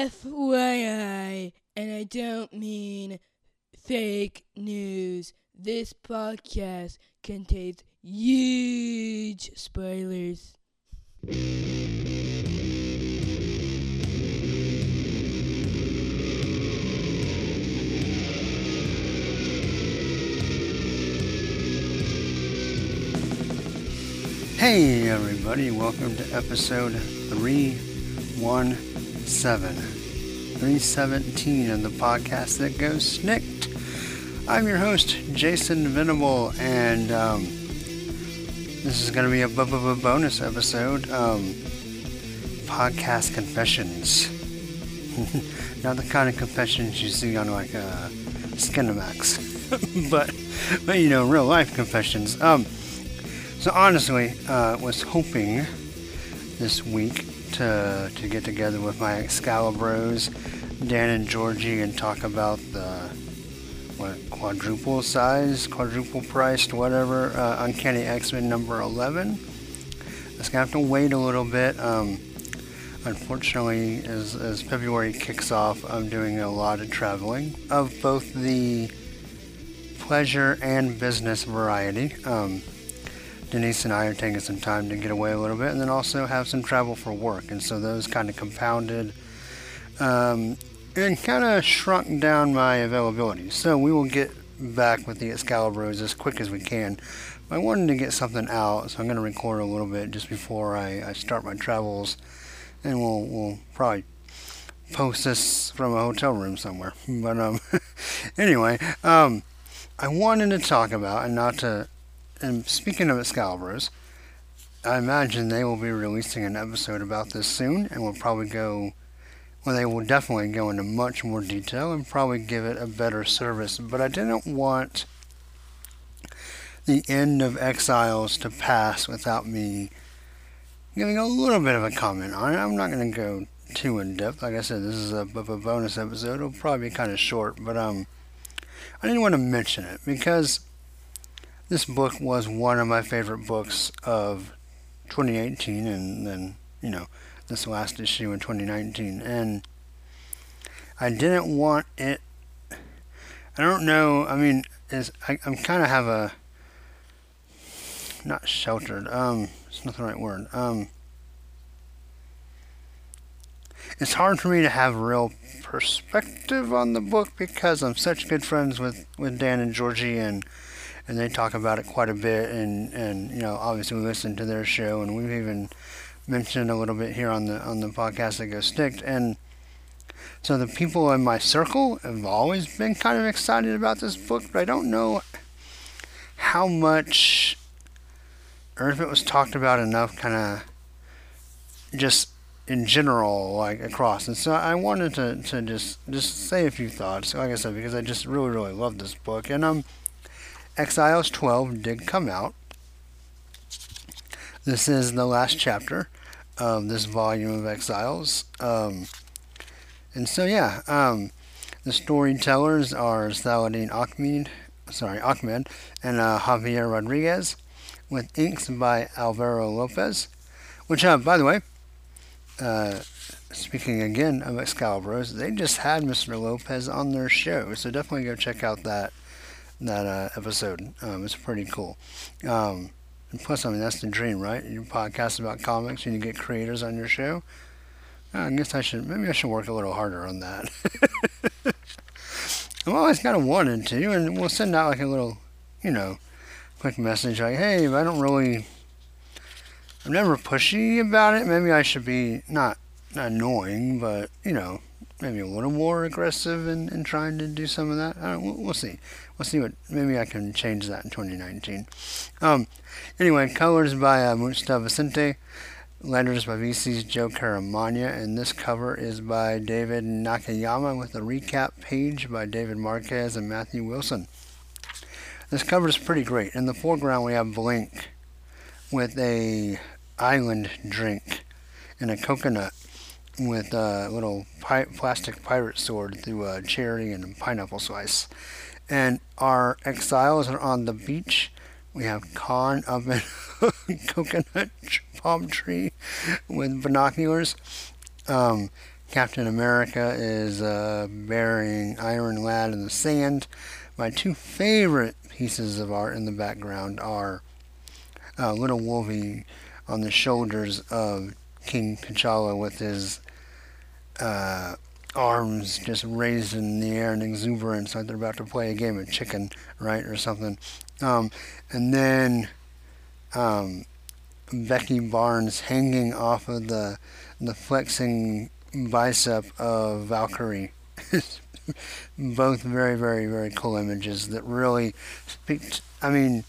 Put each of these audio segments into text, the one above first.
FYI, and I don't mean fake news, this podcast contains huge spoilers. Hey everybody, welcome to episode 317. 317 of the podcast that goes SNIKT. I'm your host, Jason Venable, and um, this is going to be a bonus episode. Um, podcast confessions. Not the kind of confessions you see on like uh, Skinamax, but, but you know, real life confessions. Um, so honestly, uh, was hoping this week to to get together with my Excalibros, Dan and Georgie, and talk about the what quadruple size, quadruple priced, whatever, uh, Uncanny X-Men number 11. It's gonna have to wait a little bit. Um, unfortunately, as, as February kicks off, I'm doing a lot of traveling of both the pleasure and business variety. Um, Denise and I are taking some time to get away a little bit and then also have some travel for work. And so those kind of compounded um, and kind of shrunk down my availability. So we will get back with the Excalibros as quick as we can. I wanted to get something out, so I'm going to record a little bit just before I, I start my travels. And we'll, we'll probably post this from a hotel room somewhere. But um, anyway, um, I wanted to talk about, and not to and speaking of Excalibros, I imagine they will be releasing an episode about this soon, and will probably go, well, they will definitely go into much more detail and probably give it a better service. But I didn't want the end of Exiles to pass without me giving a little bit of a comment on it. I'm not going to go too in depth. Like I said, this is a, a bonus episode. It'll probably be kind of short, but um, I didn't want to mention it because this book was one of my favorite books of 2018 and then, you know, this last issue in 2019. And I didn't want it. I don't know. I mean, is I, I'm kind of have a not sheltered. Um, it's not the right word. Um, it's hard for me to have real perspective on the book because I'm such good friends with with Dan and Georgie and and they talk about it quite a bit and and you know obviously we listen to their show and we've even mentioned a little bit here on the on the podcast that goes SNIKT. And so the people in my circle have always been kind of excited about this book but I don't know how much or if it was talked about enough kind of just in general like across. And so I wanted to, to just just say a few thoughts like I said because I just really really love this book. And um Exiles 12 did come out. This is the last chapter of this volume of Exiles. Um, and so, yeah, um, the storytellers are Saladin Ahmed, sorry, Ahmed and uh, Javier Rodriguez, with inks by Alvaro Lopez, which, uh, by the way, uh, speaking again of Excalibros, they just had Mr. Lopez on their show, so definitely go check out that that uh, episode. Um, it's pretty cool. Um, and plus, I mean, that's the dream, right? Your podcast about comics and you get creators on your show. I guess I should, maybe I should work a little harder on that. I've always kind of wanted to, and we'll send out like a little, you know, quick message like, hey, I don't really, I'm never pushy about it. Maybe I should be not, not annoying, but, you know, maybe a little more aggressive in, in trying to do some of that. We'll, we'll, see. We'll see what. Maybe I can change that in 2019. Um, anyway, colors by uh, Muntsa Vicente, letters by VC's Joe Caramagna, and this cover is by David Nakayama with a recap page by David Marquez and Matthew Wilson. This cover is pretty great. In the foreground, we have Blink with a island drink and a coconut with a little pi- plastic pirate sword through a cherry and a pineapple slice. And our exiles are on the beach. We have up in a coconut palm tree with binoculars. Um, Captain America is uh, burying Iron Lad in the sand. My two favorite pieces of art in the background are uh, Little Wolvie on the shoulders of King T'Challa with his uh, arms just raised in the air in exuberance, like they're about to play a game of chicken, right, or something. Um, and then um, Becky Barnes hanging off of the the flexing bicep of Valkyrie. Both very, very, very cool images that really speak. T- I mean,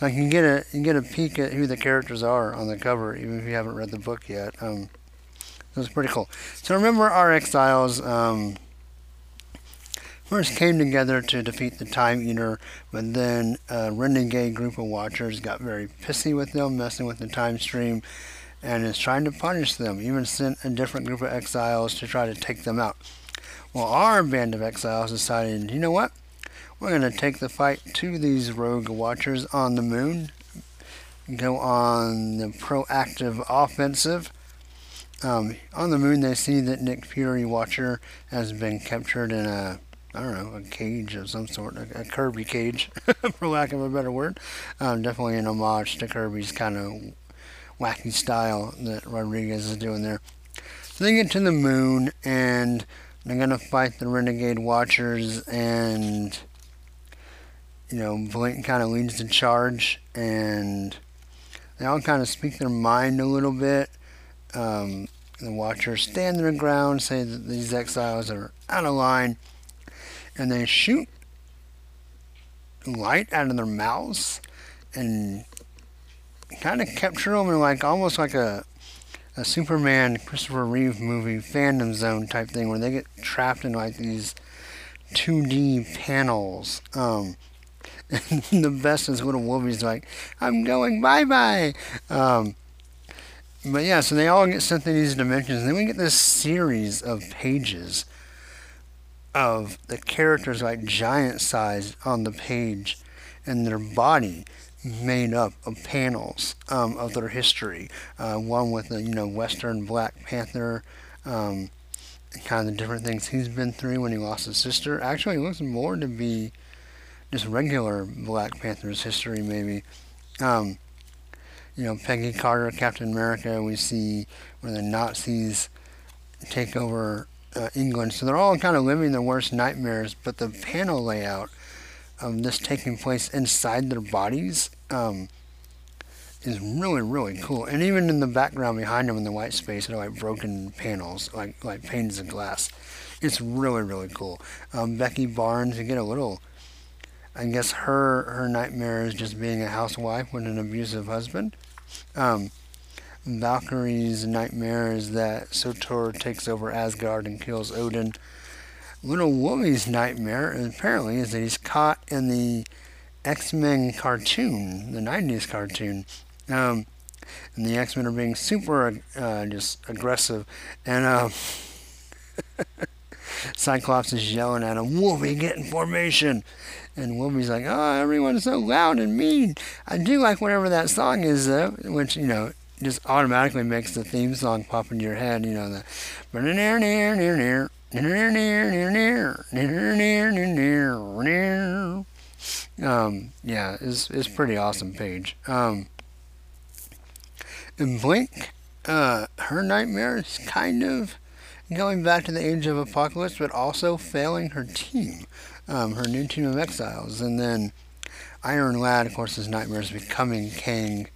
like you get a you get a peek at who the characters are on the cover, even if you haven't read the book yet. Um, it was pretty cool. So remember, our exiles um, first came together to defeat the Time Eater, but then a renegade group of Watchers got very pissy with them, messing with the time stream, and is trying to punish them. Even sent a different group of exiles to try to take them out. Well, our band of exiles decided, you know what? We're going to take the fight to these rogue Watchers on the moon, go on the proactive offensive um, on the moon, they see that Nick Fury Watcher has been captured in a, I don't know, a cage of some sort, a, a Kirby cage, for lack of a better word. Um, definitely an homage to Kirby's kind of wacky style that Rodriguez is doing there. So they get to the moon and they're gonna fight the Renegade Watchers, and you know, Blink kind of leads the charge, and they all kind of speak their mind a little bit um, the Watchers stand their ground, say that these exiles are out of line, and they shoot light out of their mouths and kind of capture them in like almost like a a Superman Christopher Reeve movie Phantom Zone type thing where they get trapped in like these 2D panels. Um, and the best is little Wolvie's like, I'm going bye bye. Um, but yeah, so they all get sent to these dimensions, and then we get this series of pages of the characters like giant sized on the page and their body made up of panels um, of their history. Uh, one with the you know Western Black Panther, um, kind of the different things he's been through when he lost his sister. Actually, it looks more to be just regular Black Panther's history, maybe. Um, you know, Peggy Carter, Captain America. We see where the Nazis take over uh, England. So they're all kind of living their worst nightmares. But the panel layout of this taking place inside their bodies um, is really, really cool. And even in the background behind them in the white space, they're like broken panels, like like panes of glass. It's really, really cool. Um, Becky Barnes, you get a little. I guess her her nightmare is just being a housewife with an abusive husband. Um, Valkyrie's nightmare is that Surtur takes over Asgard and kills Odin. Little Wolvie's nightmare apparently is that he's caught in the X-Men cartoon, the 90s cartoon. Um, and the X-Men are being super uh, just aggressive. And uh, Cyclops is yelling at him, Wolvie, get in formation. And Wolvie's like, oh, everyone's so loud and mean. I do like whatever that song is, though, which, you know, just automatically makes the theme song pop into your head, you know, the near, near, near, near. Near, near, near, near, near, near, near, near. Um, yeah, it's, it's pretty awesome page. Um, and Blink, uh, her nightmare is kind of going back to the age of apocalypse, but also failing her team, um, her new team of exiles. And then Iron Lad, of course, his nightmare is becoming king.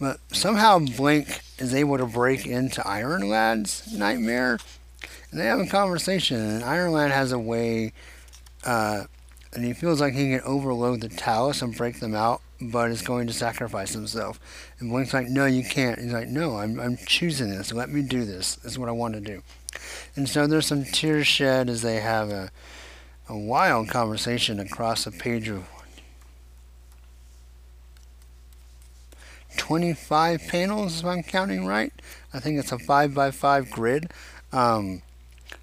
But somehow Blink is able to break into Iron Lad's nightmare. And they have a conversation. And Iron Lad has a way, uh, and he feels like he can overload the Tallus and break them out, but is going to sacrifice himself. And Blink's like, no, you can't. He's like, no, I'm, I'm choosing this. Let me do this. This is what I want to do. And so there's some tears shed as they have a a wild conversation across a page of 25 panels, if I'm counting right. I think it's a 5 by 5 grid. Um,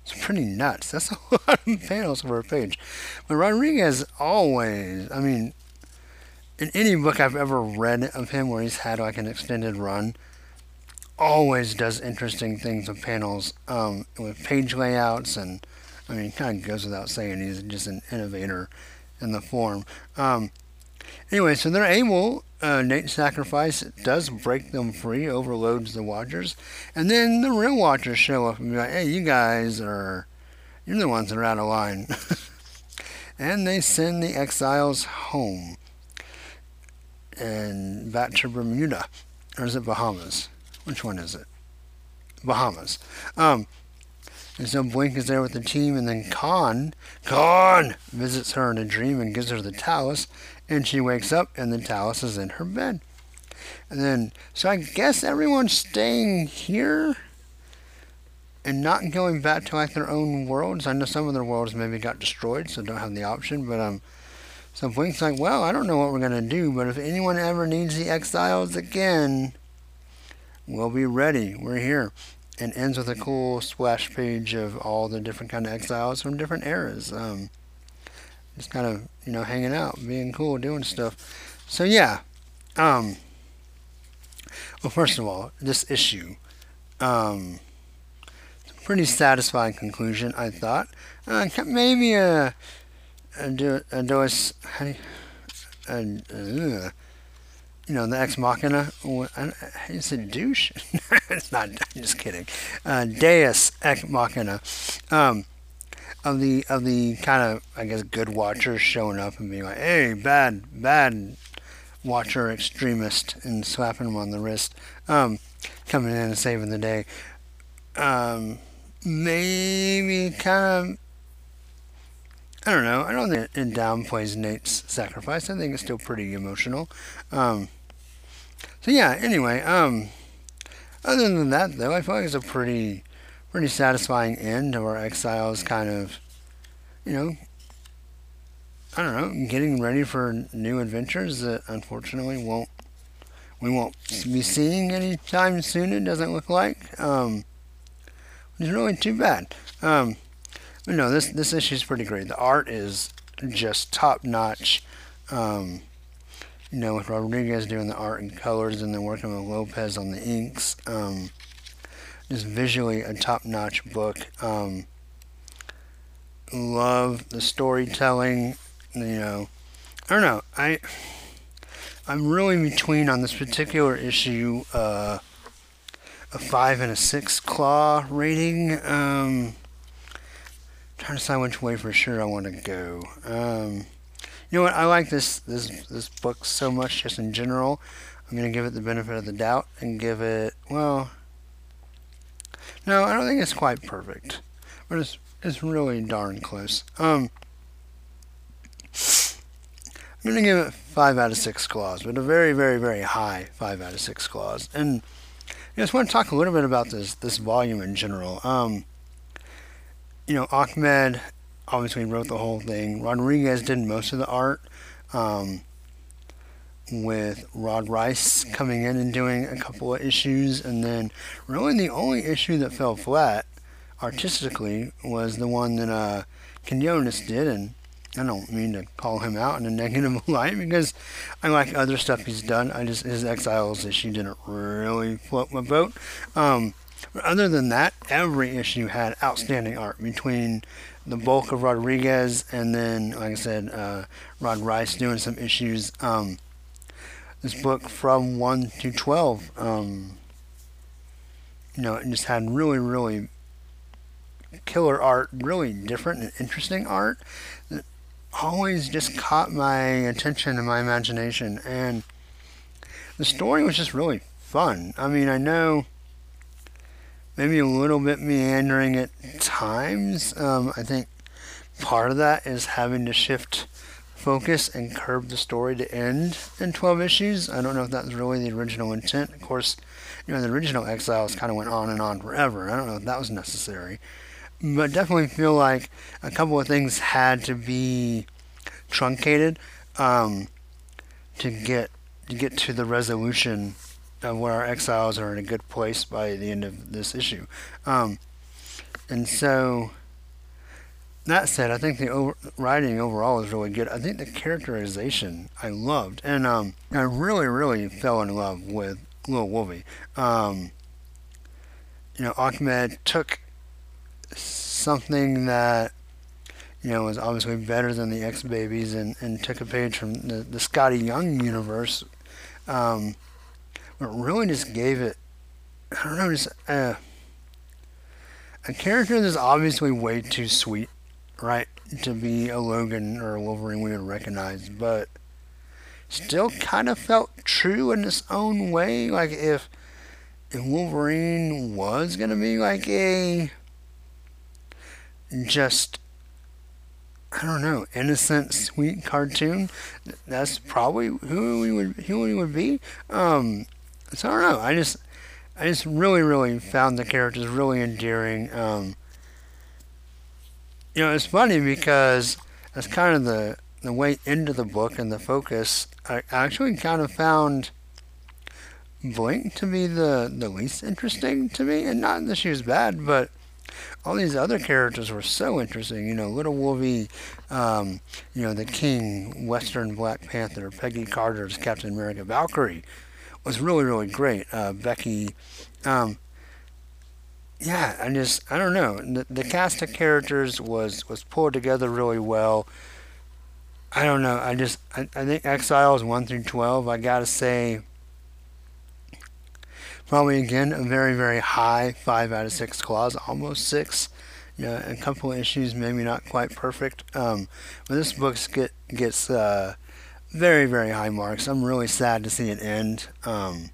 it's pretty nuts. That's a lot of panels for a page. But Rodriguez always, I mean, in any book I've ever read of him where he's had like an extended run, always does interesting things with panels, um, with page layouts, and I mean, kind of goes without saying, he's just an innovator in the form. Um, anyway, so they're able. Uh, Nate's sacrifice does break them free, overloads the Watchers, and then the real Watchers show up and be like, "Hey, you guys are, you're the ones that are out of line," and they send the exiles home and back to Bermuda, or is it Bahamas? Which one is it? Bahamas. Um, and so Blink is there with the team, and then Khan, Khan visits her in a dream and gives her the Tallus, and she wakes up, and the Tallus is in her bed. And then, so I guess everyone's staying here and not going back to like their own worlds. I know some of their worlds maybe got destroyed, so don't have the option. But um, so Blink's like, well, I don't know what we're gonna do, but if anyone ever needs the exiles again, we'll be ready. We're here. And ends with a cool splash page of all the different kind of exiles from different eras. Um, just kind of you know hanging out, being cool, doing stuff. So yeah. Um, well, first of all, this issue. Um, pretty satisfying conclusion, I thought. Uh, maybe a, a, do, a do a, uh, you know, the ex machina. Is it douche? it's not. I'm just kidding. Uh, Deus ex machina. Um, of the of the kind of I guess good watchers showing up and being like, "Hey, bad bad watcher extremist," and slapping him on the wrist, um, coming in and saving the day. Um, maybe kind of. I don't know. I don't think it downplays Nate's sacrifice. I think it's still pretty emotional. Um, so yeah. Anyway, um, other than that, though, I feel like it's a pretty, pretty satisfying end to our exiles. Kind of, you know, I don't know, getting ready for new adventures that unfortunately won't we won't be seeing anytime soon. It doesn't look like. Um, it's really too bad. Um, but no, this this issue is pretty great. The art is just top notch. Um, you know, with Rodriguez doing the art and colors, and then working with Lopez on the inks. Um, just visually a top notch book. Um, love the storytelling. You know, I don't know. I I'm really between on this particular issue. Uh, a five and a six claw rating. Um, trying to decide which way for sure I want to go. Um, you know what? I like this this this book so much, just in general. I'm gonna give it the benefit of the doubt and give it well. No, I don't think it's quite perfect, but it's it's really darn close. Um, I'm gonna give it five out of six claws, but a very, very, very high five out of six claws. And I just want to talk a little bit about this this volume in general. Um, you know, Ahmed obviously wrote the whole thing. Rodriguez did most of the art, um, with Rod Reis coming in and doing a couple of issues, and then really the only issue that fell flat artistically was the one that uh, Quinones did, and I don't mean to call him out in a negative light because I like other stuff he's done. I just his Exiles issue didn't really float my boat. Um, but other than that, every issue had outstanding art between the bulk of Rodriguez and then, like I said, uh, Rod Reis doing some issues. Um, this book from one to twelve, um, you know, it just had really, really killer art, really different and interesting art that always just caught my attention and my imagination. And the story was just really fun. I mean, I know maybe a little bit meandering at times. Um, I think part of that is having to shift focus and curb the story to end in 12 issues. I don't know if that was really the original intent. Of course, you know, the original Exiles kind of went on and on forever. I don't know if that was necessary but definitely feel like a couple of things had to be truncated um, to get to get to the resolution of where our exiles are in a good place by the end of this issue. Um, and so, that said, I think the over- writing overall is really good. I think the characterization I loved, and um, I really, really fell in love with Lil Wolvie. Um, you know, Ahmed took something that you know was obviously better than the X Babies and, and took a page from the, the Skottie Young universe, um, but really just gave it I don't know just uh, a character that's obviously way too sweet, right, to be a Logan or a Wolverine we would recognize, but still kind of felt true in its own way. Like if if Wolverine was gonna be like a just I don't know, innocent, sweet cartoon. That's probably who he would who he would be. Um, so I don't know. I just I just really really found the characters really endearing. Um, you know, it's funny because that's kind of the the way into the book and the focus. I actually kind of found Blink to be the the least interesting to me, and not that she was bad, but all these other characters were so interesting. You know, Little Wolvie, um, you know, the King, Western Black Panther, Peggy Carter's Captain America, Valkyrie was really, really great. Uh, Becky, um, yeah, I just, I don't know. The, the cast of characters was, was pulled together really well. I don't know. I just, I, I think Exiles 1 through 12, I gotta say, Probably again a very very high five out of six claws, almost six. You know, a couple issues maybe not quite perfect. Um, but this book get, gets uh, very very high marks. I'm really sad to see it end. Um,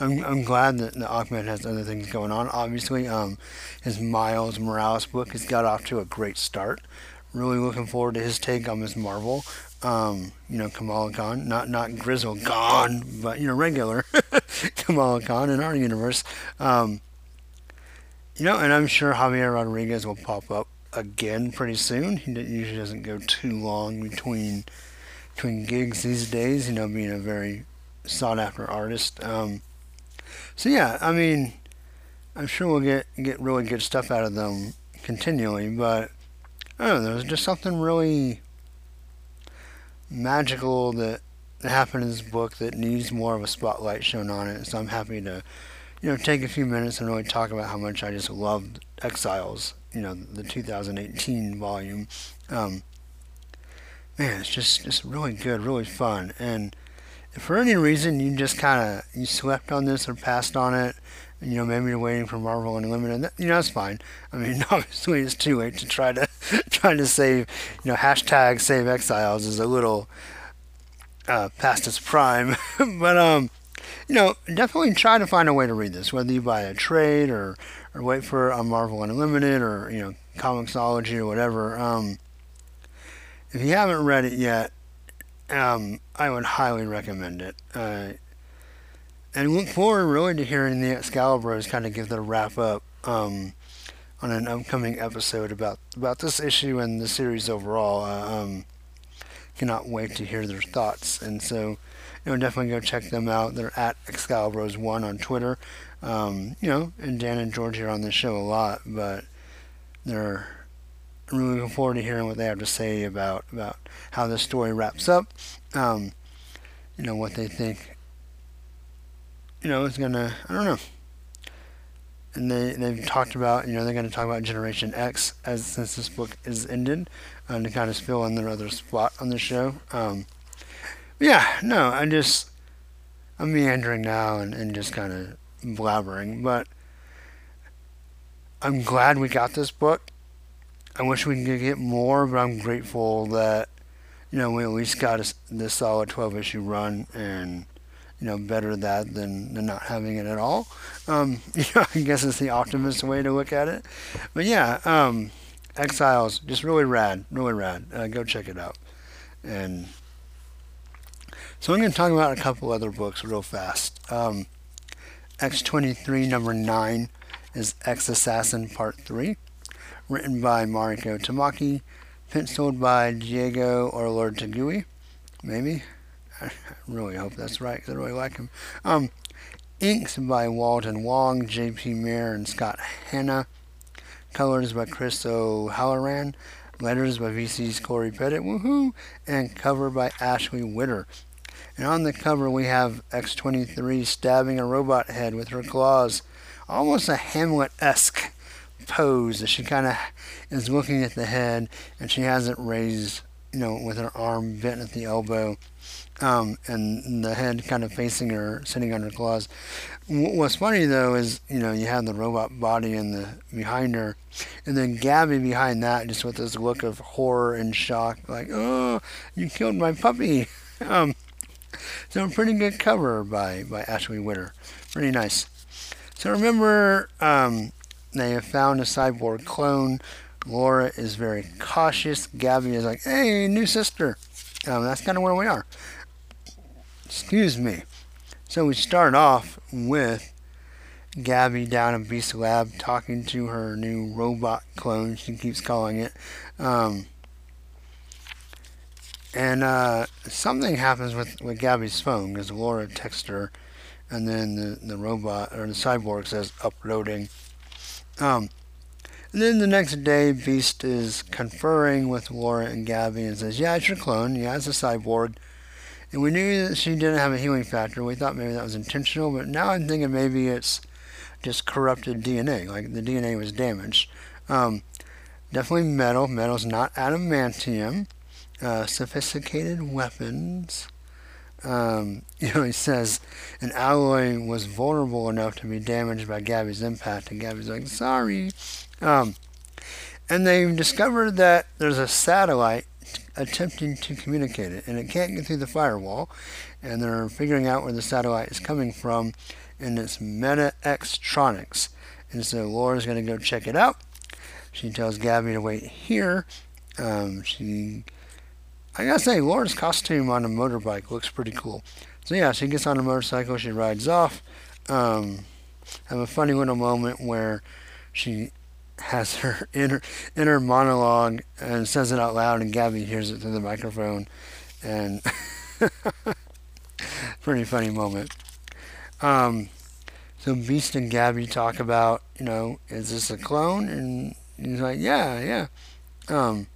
I'm, I'm glad that the Ahmed has other things going on. Obviously, um, his Miles Morales book has got off to a great start. Really looking forward to his take on Ms. Marvel um, you know, Kamala Khan, not not Grizzle Khan, but you know, regular Kamala Khan in our universe. Um, you know, and I'm sure Javier Rodriguez will pop up again pretty soon. He usually doesn't go too long between between gigs these days. You know, being a very sought after artist. Um, so yeah, I mean, I'm sure we'll get get really good stuff out of them continually, but I don't know. There's just something really magical that happened in this book that needs more of a spotlight shown on it. So I'm happy to, you know, take a few minutes and really talk about how much I just loved Exiles. You know, the 2018 volume. Um, man, it's just just really good, really fun. And if for any reason you just kind of you slept on this or passed on it, you know, maybe you're waiting for Marvel Unlimited. You know, that's fine. I mean, obviously it's too late to try to trying to save. You know, hashtag Save Exiles is a little uh, past its prime, but um, you know, definitely try to find a way to read this, whether you buy a trade or or wait for a Marvel Unlimited or you know Comixology or whatever. Um, if you haven't read it yet, um, I would highly recommend it. Uh, and look forward really to hearing the Excalibros kind of give their wrap up um, on an upcoming episode about about this issue and the series overall. Uh, um, cannot wait to hear their thoughts, and so you know definitely go check them out. They're at Excalibros One on Twitter. Um, you know, and Dan and George are on the show a lot, but they're really looking forward to hearing what they have to say about about how this story wraps up. Um, you know what they think you know, is gonna I don't know. And they they've talked about you know they're gonna talk about Generation X as since this book is ended, um, to kind of fill in their other spot on the show. Um, yeah, no, I'm just I'm meandering now and, and just kind of blabbering, but I'm glad we got this book. I wish we could get more, but I'm grateful that you know we at least got a, this solid 12 issue run and you know, better that than, than not having it at all. Um, you know, I guess it's the optimist way to look at it. But yeah, um, Exiles, just really rad, really rad. Uh, go check it out. And so I'm going to talk about a couple other books real fast. Um, X23 number 9 is X Assassin Part 3, written by Mariko Tamaki, penciled by Diego Olortegui, maybe. I really hope that's right because I really like him. Um, inks by Walden Wong, J.P. Mayer, and Scott Hanna. Colors by Chris O'Halloran. Letters by VC's Cory Petit, woohoo! And cover by Ashley Witter. And on the cover, we have X23 stabbing a robot head with her claws, almost a Hamlet esque pose as she kind of is looking at the head and she has it raised, you know, with her arm bent at the elbow. Um, and the head kind of facing her, sitting on her claws. What's funny though is, you know, you have the robot body in the behind her, and then Gabby behind that, just with this look of horror and shock, like, "Oh, you killed my puppy." um, so a pretty good cover by by Ashley Witter, pretty nice. So remember, um, they have found a cyborg clone. Laura is very cautious. Gabby is like, "Hey, new sister." Um, that's kind of where we are. Excuse me. So we start off with Gabby down in Beast Lab talking to her new robot clone, she keeps calling it. Um, and uh, something happens with, with Gabby's phone because Laura texts her, and then the, the robot or the cyborg says uploading. Um, and then the next day, Beast is conferring with Laura and Gabby and says, Yeah, it's your clone. Yeah, it's a cyborg. And we knew that she didn't have a healing factor. We thought maybe that was intentional, but now I'm thinking maybe it's just corrupted DNA, like the DNA was damaged. Um, definitely metal. Metal's not adamantium. Uh, sophisticated weapons. Um, you know, he says an alloy was vulnerable enough to be damaged by Gabby's impact, and Gabby's like, sorry. Um, and they've discovered that there's a satellite attempting to communicate it, and it can't get through the firewall. And they're figuring out where the satellite is coming from, and it's Meta Xtronics. And so Laura's going to go check it out. She tells Gabby to wait here. Um, she, I gotta say, Laura's costume on a motorbike looks pretty cool. So yeah, she gets on a motorcycle, she rides off. Um, have a funny little moment where she has her inner inner monologue and says it out loud, and Gabby hears it through the microphone, and pretty funny moment. Um, so Beast and Gabby talk about, you know, is this a clone? And he's like, yeah, yeah. Um,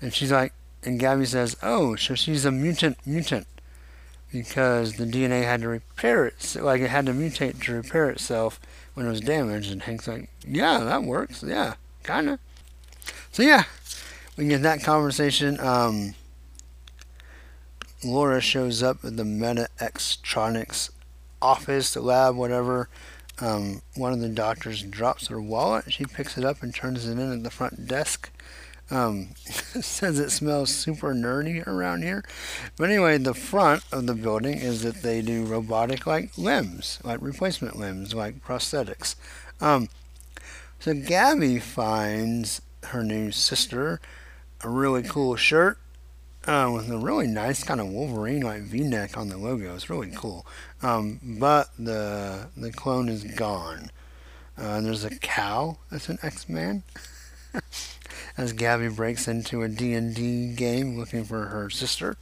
and she's like, and Gabby says, oh, so she's a mutant mutant because the DNA had to repair it, like it had to mutate to repair itself when it was damaged. And Hank's like, yeah, that works. Yeah, kind of. So, yeah, we get that conversation. Um, Laura shows up at the Meta Xtronics office, the lab, whatever. Um, one of the doctors drops her wallet. She picks it up and turns it in at the front desk. Um, says it smells super nerdy around here. But anyway, the front of the building is that they do robotic like limbs, like replacement limbs, like prosthetics. Um, so Gabby finds her new sister a really cool shirt uh, with a really nice kind of Wolverine like V-neck on the logo. It's really cool. Um, but the the clone is gone. Uh, there's a cow that's an X-Man. as Gabby breaks into a D&D game looking for her sister.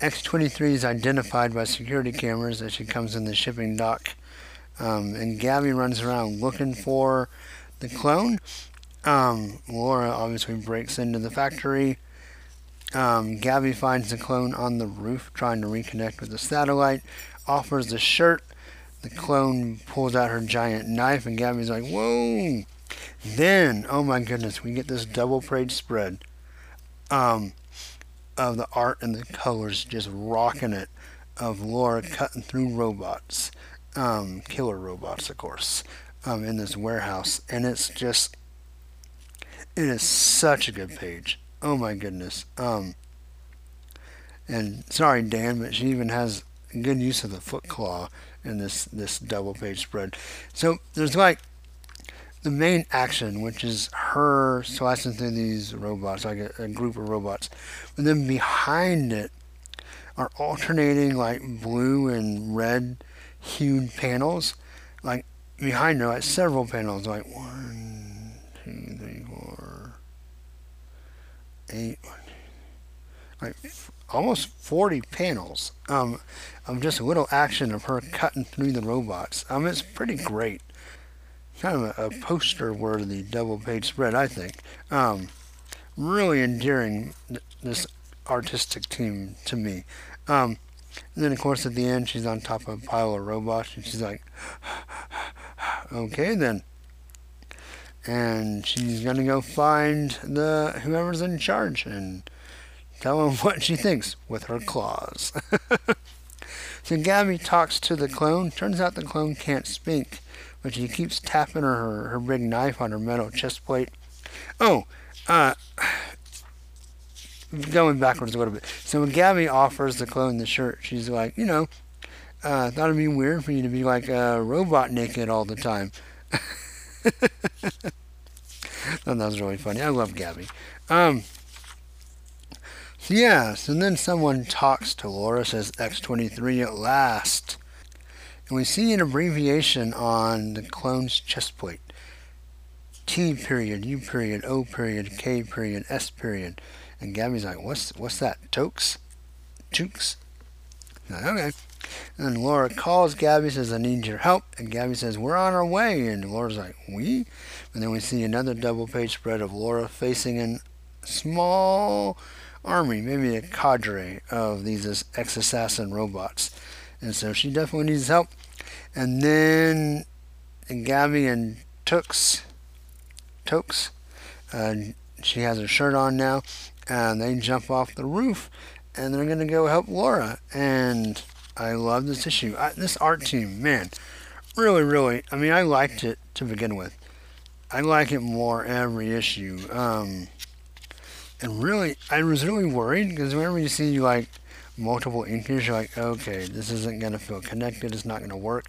X-23 is identified by security cameras as she comes in the shipping dock. Um, and Gabby runs around looking for the clone. Um, Laura obviously breaks into the factory. Um, Gabby finds the clone on the roof trying to reconnect with the satellite, offers the shirt. The clone pulls out her giant knife, and Gabby's like, Whoa! Then, oh my goodness, we get this double page spread um, of the art and the colors just rocking it of Laura cutting through robots, um, killer robots, of course, um, in this warehouse. And it's just, it is such a good page. Oh my goodness. Um, and sorry, Dan, but she even has good use of the foot claw in this this double page spread. So there's like the main action, which is her slicing through these robots, like a, a group of robots. But then behind it are alternating like blue and red hued panels. Like behind her, like several panels, like one, two, three, four, eight, like almost 40 panels um, of just a little action of her cutting through the robots. Um, it's pretty great kind of a, poster worthy double page spread, I think. Um, really endearing this artistic team to me. Um, then, of course, at the end, she's on top of a pile of robots, and she's like, okay, then. And she's going to go find the whoever's in charge and tell him what she thinks with her claws. so Gabby talks to the clone. Turns out the clone can't speak, but she keeps tapping her, her big knife on her metal chest plate. Oh, uh, going backwards a little bit. So when Gabby offers the clone the shirt, she's like, you know, uh, thought it'd be weird for you to be like a robot naked all the time. that was really funny. I love Gabby. Um, so yeah, so then someone talks to Laura, says X23 at last. And we see an abbreviation on the clone's chest plate. T period, U period, O period, K period, S period. And Gabby's like, what's what's that? Tokes? Chooks? Like, okay. And Laura calls Gabby, says, I need your help. And Gabby says, We're on our way. And Laura's like, We? And then we see another double page spread of Laura facing a small army, maybe a cadre of these ex assassin robots. And so she definitely needs help. And then Gabby and Tooks, Tokes, uh, she has her shirt on now, and they jump off the roof, and they're gonna go help Laura. And I love this issue. I, this art team, man, really, really. I mean, I liked it to begin with. I like it more every issue. Um, and really, I was really worried because whenever you see like multiple inkers, you're like, okay, this isn't gonna feel connected. It's not gonna work,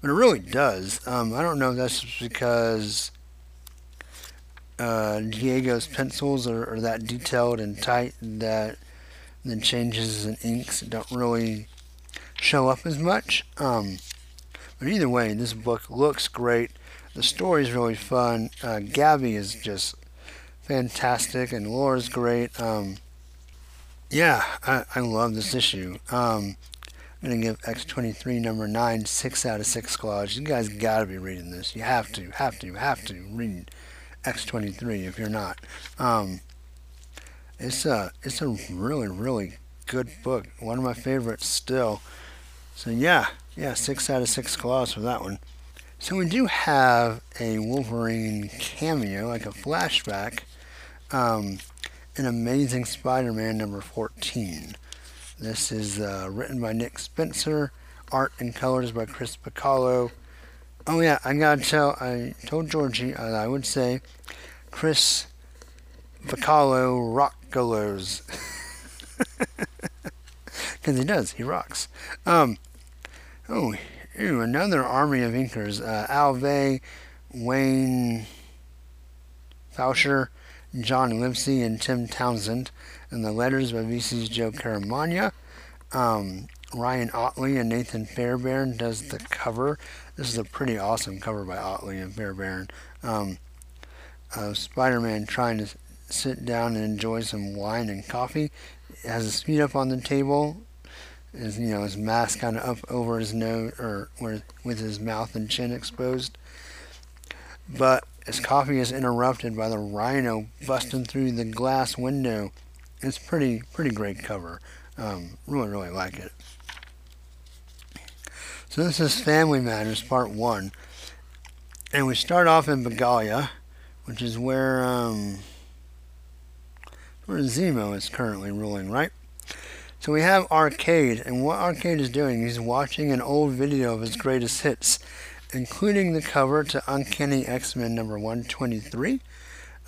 but it really does. Um, I don't know if that's because uh, Diego's pencils are, are that detailed and tight that the changes in inks don't really show up as much. Um, but either way, this book looks great. The story is really fun. Uh, Gabby is just fantastic, and Laura's great. Um, yeah, I, I love this issue. Um, I'm going to give X23 number 9 6 out of 6 claws. You guys got to be reading this. You have to, have to, have to read X23 if you're not. Um, it's a, it's a really, really good book. One of my favorites still. So yeah, yeah, six out of six claws for that one. So we do have a Wolverine cameo, like a flashback, um, in Amazing Spider-Man number 14. This is uh, written by Nick Spencer, art and colors by Chris Bachalo. Oh yeah, I gotta tell, I told Georgie uh, I would say Chris Bachalo rock golos. Because he does, he rocks. Um, Oh, ew, another army of inkers. Uh, Al Vey, Wayne Faucher, John Livesay, and Tim Townsend. And the letters by VC's Joe Caramagna. Um, Ryan Ottley and Nathan Fairbairn does the cover. This is a pretty awesome cover by Ottley and Fairbairn. Um, uh, Spider-Man trying to sit down and enjoy some wine and coffee. It has a speed up on the table his you know his mask kind of up over his nose or with his mouth and chin exposed. But his coffee is interrupted by the rhino busting through the glass window. It's pretty pretty great cover. Um, really really like it. So this is Family Matters Part One, and we start off in Bagalia, which is where um, where Zemo is currently ruling, right? So we have Arcade, and what Arcade is doing, he's watching an old video of his greatest hits, including the cover to Uncanny X-Men number 123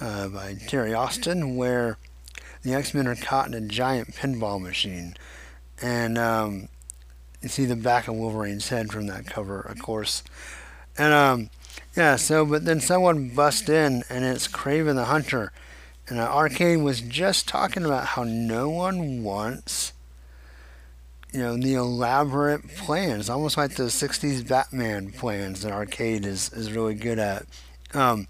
uh, by Terry Austin, where the X-Men are caught in a giant pinball machine. And um, you see the back of Wolverine's head from that cover, of course. And um, yeah, so, but then someone busts in, and it's Kraven the Hunter. And uh, Arcade was just talking about how no one wants you know, the elaborate plans, almost like the 60s Batman plans that Arcade is, is really good at. Um,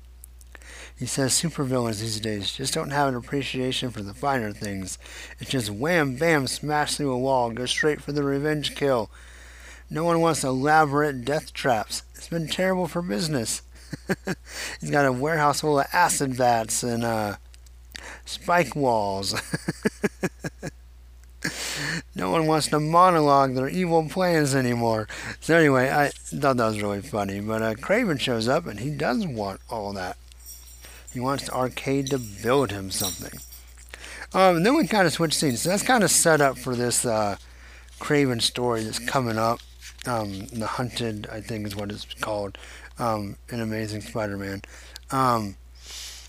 he says supervillains these days just don't have an appreciation for the finer things. It's just wham, bam, smash through a wall, go straight for the revenge kill. No one wants elaborate death traps. It's been terrible for business. He's got a warehouse full of acid vats and uh, spike walls. no one wants to monologue their evil plans anymore. So anyway, I thought that was really funny. But uh, Kraven shows up and he does want all that. He wants the arcade to build him something. Um, and then we kind of switch scenes. So that's kind of set up for this uh, Kraven story that's coming up. Um, the Hunted, I think, is what it's called um, in Amazing Spider-Man. Um,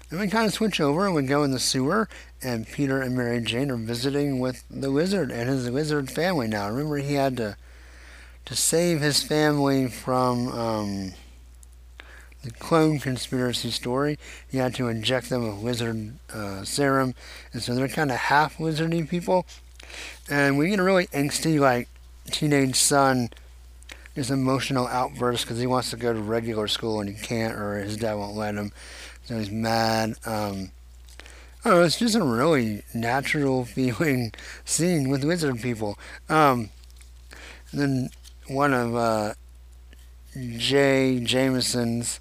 and we kind of switch over and we go in the sewer, and Peter and Mary Jane are visiting with the wizard and his wizard family now. Remember, he had to to save his family from um, the clone conspiracy story. He had to inject them with wizard uh, serum, and so they're kind of half wizardy people. And we get a really angsty, like teenage son this emotional outburst because he wants to go to regular school and he can't, or his dad won't let him. So he's mad. Um, I it's just a really natural feeling scene with wizard people. Um, then one of uh, Jay Jameson's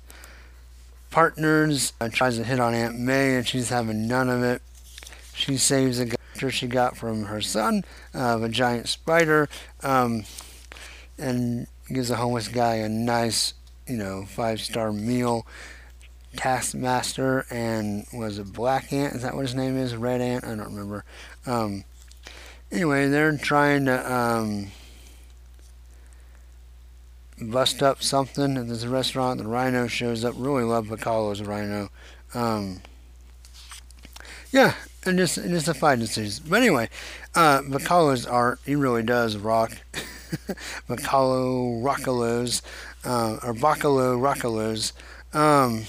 partners uh, tries to hit on Aunt May, and she's having none of it. She saves a after she got from her son uh, of a giant spider, um, and gives a homeless guy a nice, you know, five star meal. Taskmaster and was a Black Ant? Is that what his name is? Red Ant? I don't remember. Um, anyway, they're trying to um, bust up something at this restaurant. The Rhino shows up. Really love Bachalo's Rhino. Um, yeah, and just and just a fighting series. But anyway, uh, Bachalo's art he really does rock. Bachalo Rockalos, uh, or Bachalo Rockalos. Um,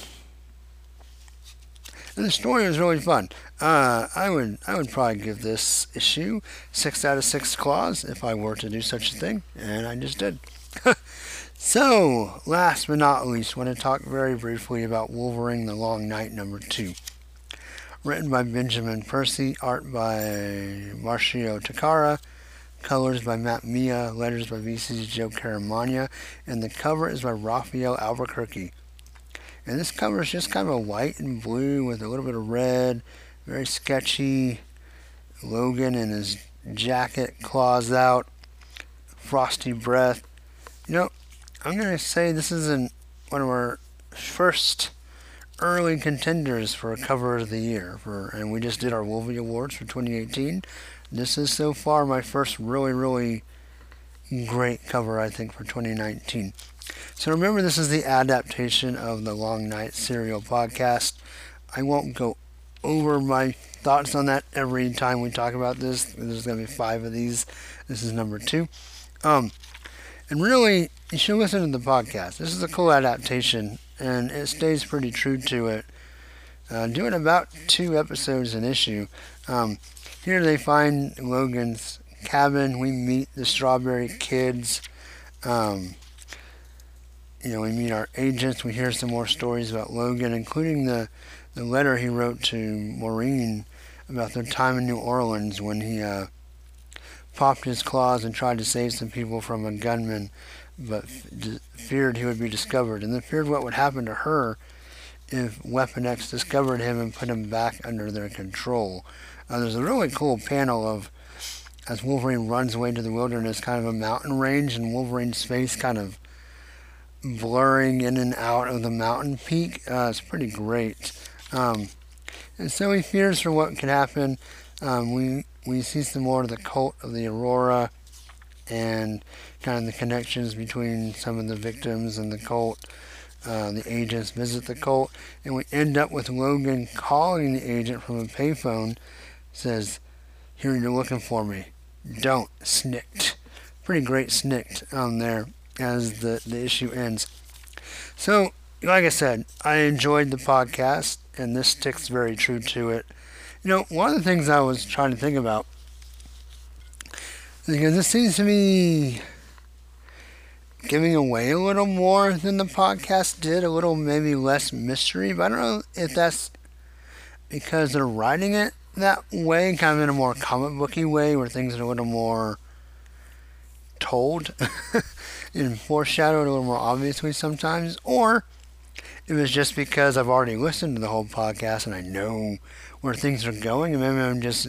and the story was really fun. Uh, I would I would probably give this issue six out of six claws if I were to do such a thing, and I just did. so, last but not least, want to talk very briefly about Wolverine: The Long Night number two. Written by Benjamin Percy, art by Marcio Takara, colors by Matt Milla, letters by VC's Joe Caramagna, and the cover is by Rafael Albuquerque. And this cover is just kind of a white and blue with a little bit of red, very sketchy. Logan in his jacket, claws out, frosty breath. You know, I'm going to say this is an, one of our first early contenders for a cover of the year. For and we just did our Wolvie Awards for 2018. This is so far my first really, really great cover, I think, for 2019. So remember, this is the adaptation of the Long Night Serial podcast. I won't go over my thoughts on that every time we talk about this. There's going to be five of these. This is number two. Um, and really, you should listen to the podcast. This is a cool adaptation, and it stays pretty true to it. Uh, doing about two episodes an issue. Um, here they find Logan's cabin. We meet the Strawberry Kids. Um, you know, we meet our agents. We hear some more stories about Logan, including the, the letter he wrote to Maureen about their time in New Orleans when he uh, popped his claws and tried to save some people from a gunman, but feared he would be discovered, and then feared what would happen to her if Weapon X discovered him and put him back under their control. Uh, there's a really cool panel of as Wolverine runs away to the wilderness, kind of a mountain range, and Wolverine's face kind of blurring in and out of the mountain peak. Uh, it's pretty great. Um, and so he fears for what could happen. Um, we we see some more of the cult of the Aurora and kind of the connections between some of the victims and the cult. Uh, the agents visit the cult, and we end up with Logan calling the agent from a payphone says, Here you're looking for me. Don't. Snikt. Pretty great snikt on there as the, the issue ends. So, like I said, I enjoyed the podcast, and this sticks very true to it. You know, one of the things I was trying to think about, because this seems to be giving away a little more than the podcast did, a little maybe less mystery, but I don't know if that's because they're writing it that way, kind of in a more comic booky way, where things are a little more told and foreshadowed a little more obviously sometimes, or it was just because I've already listened to the whole podcast and I know where things are going, and maybe I'm just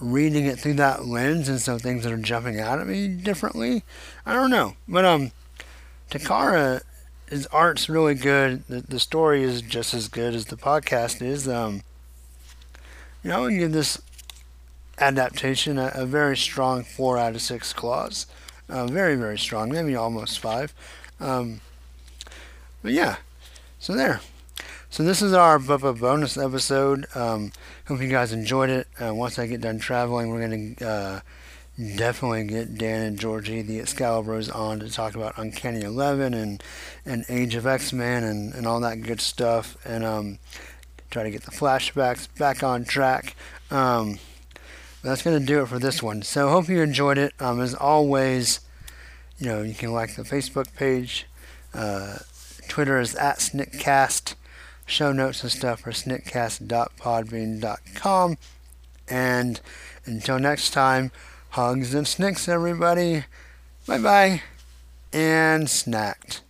reading it through that lens, and so things that are jumping out at me differently. I don't know, but um, Takara, his art's really good. The, the story is just as good as the podcast is. Um, you know, I would give this adaptation a, a very strong four out of six claws. Uh, very, very strong, maybe almost five. Um, but yeah, so there. So this is our bonus episode. Um, hope you guys enjoyed it. Uh, once I get done traveling, we're gonna uh, definitely get Dan and Georgie, the Excalibros, on to talk about Uncanny Eleven and and Age of X-Man and, and all that good stuff, and um, try to get the flashbacks back on track. Um, that's gonna do it for this one. So hope you enjoyed it. Um, as always, you know you can like the Facebook page. Uh, Twitter is at Sniktcast. Show notes and stuff are sniktcast.podbean.com. And until next time, hugs and snicks, everybody. Bye bye. And snacked.